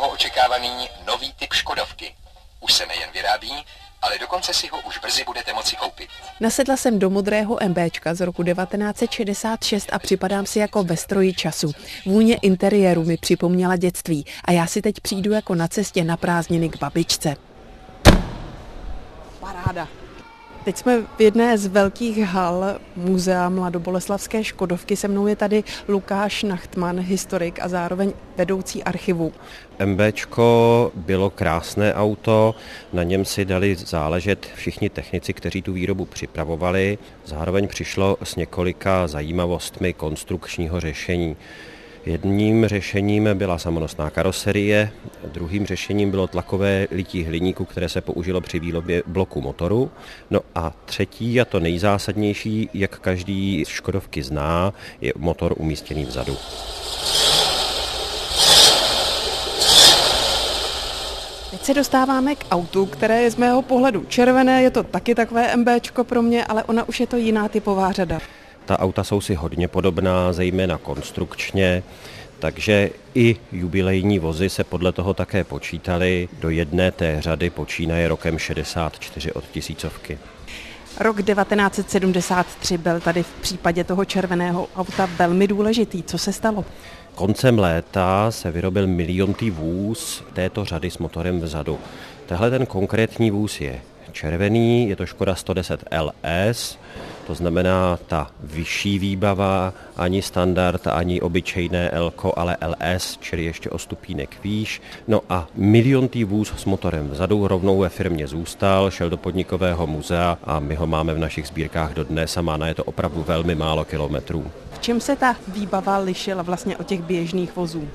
dlouho očekávaný nový typ Škodovky. Už se nejen vyrábí, ale dokonce si ho už brzy budete moci koupit. Nasedla jsem do modrého MBčka z roku 1966 a připadám si jako ve stroji času. Vůně interiéru mi připomněla dětství a já si teď přijdu jako na cestě na prázdniny k babičce. Paráda. Teď jsme v jedné z velkých hal Muzea mladoboleslavské Škodovky. Se mnou je tady Lukáš Nachtman, historik a zároveň vedoucí archivu. MBčko bylo krásné auto, na něm si dali záležet všichni technici, kteří tu výrobu připravovali. Zároveň přišlo s několika zajímavostmi konstrukčního řešení. Jedním řešením byla samonosná karoserie, druhým řešením bylo tlakové lití hliníku, které se použilo při výrobě bloku motoru. No a třetí a to nejzásadnější, jak každý z Škodovky zná, je motor umístěný vzadu. Teď se dostáváme k autu, které je z mého pohledu červené, je to taky takové MBčko pro mě, ale ona už je to jiná typová řada. Ta auta jsou si hodně podobná, zejména konstrukčně, takže i jubilejní vozy se podle toho také počítaly. Do jedné té řady počínaje rokem 64 od tisícovky. Rok 1973 byl tady v případě toho červeného auta velmi důležitý. Co se stalo? Koncem léta se vyrobil miliontý vůz této řady s motorem vzadu. Tehle ten konkrétní vůz je červený, je to Škoda 110 LS, to znamená ta vyšší výbava, ani standard, ani obyčejné Elko, ale LS, čili ještě o stupínek výš. No a miliontý vůz s motorem vzadu rovnou ve firmě zůstal, šel do podnikového muzea a my ho máme v našich sbírkách dodnes a má na je to opravdu velmi málo kilometrů. V čem se ta výbava lišila vlastně od těch běžných vozů?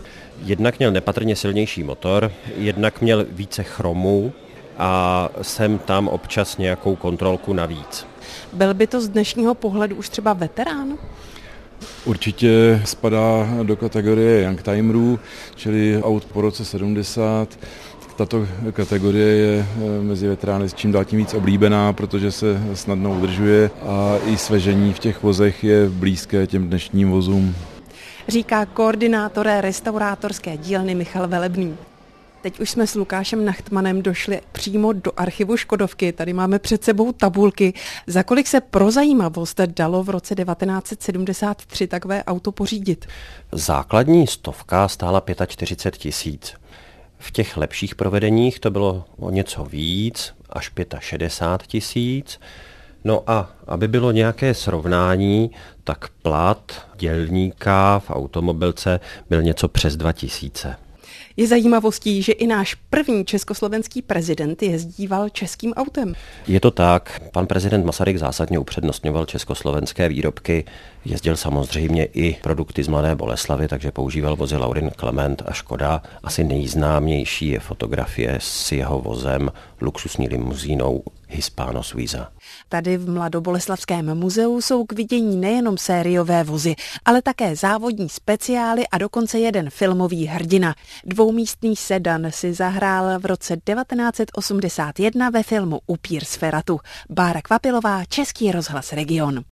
Jednak měl nepatrně silnější motor, jednak měl více chromu, a jsem tam občas nějakou kontrolku navíc. Byl by to z dnešního pohledu už třeba veterán? Určitě spadá do kategorie youngtimerů, čili aut po roce 70. Tato kategorie je eh, mezi veterány čím dál tím víc oblíbená, protože se snadno udržuje a i svežení v těch vozech je blízké těm dnešním vozům. Říká koordinátor restaurátorské dílny Michal Velebný. Teď už jsme s Lukášem Nachtmanem došli přímo do archivu Škodovky. Tady máme před sebou tabulky, za kolik se pro zajímavost dalo v roce 1973 takové auto pořídit. Základní stovka stála 45 tisíc. V těch lepších provedeních to bylo o něco víc, až 65 tisíc. No a aby bylo nějaké srovnání, tak plat dělníka v automobilce byl něco přes 2000. Je zajímavostí, že i náš první československý prezident jezdíval českým autem. Je to tak. Pan prezident Masaryk zásadně upřednostňoval československé výrobky. Jezdil samozřejmě i produkty z Mladé Boleslavy, takže používal vozy Laurin Clement a Škoda. Asi nejznámější je fotografie s jeho vozem, luxusní limuzínou Hispano Suiza. Tady v Mladoboleslavském muzeu jsou k vidění nejenom sériové vozy, ale také závodní speciály a dokonce jeden filmový hrdina. Dvoumístný sedan si zahrál v roce 1981 ve filmu Upír z Feratu. Bára Kvapilová, Český rozhlas Region.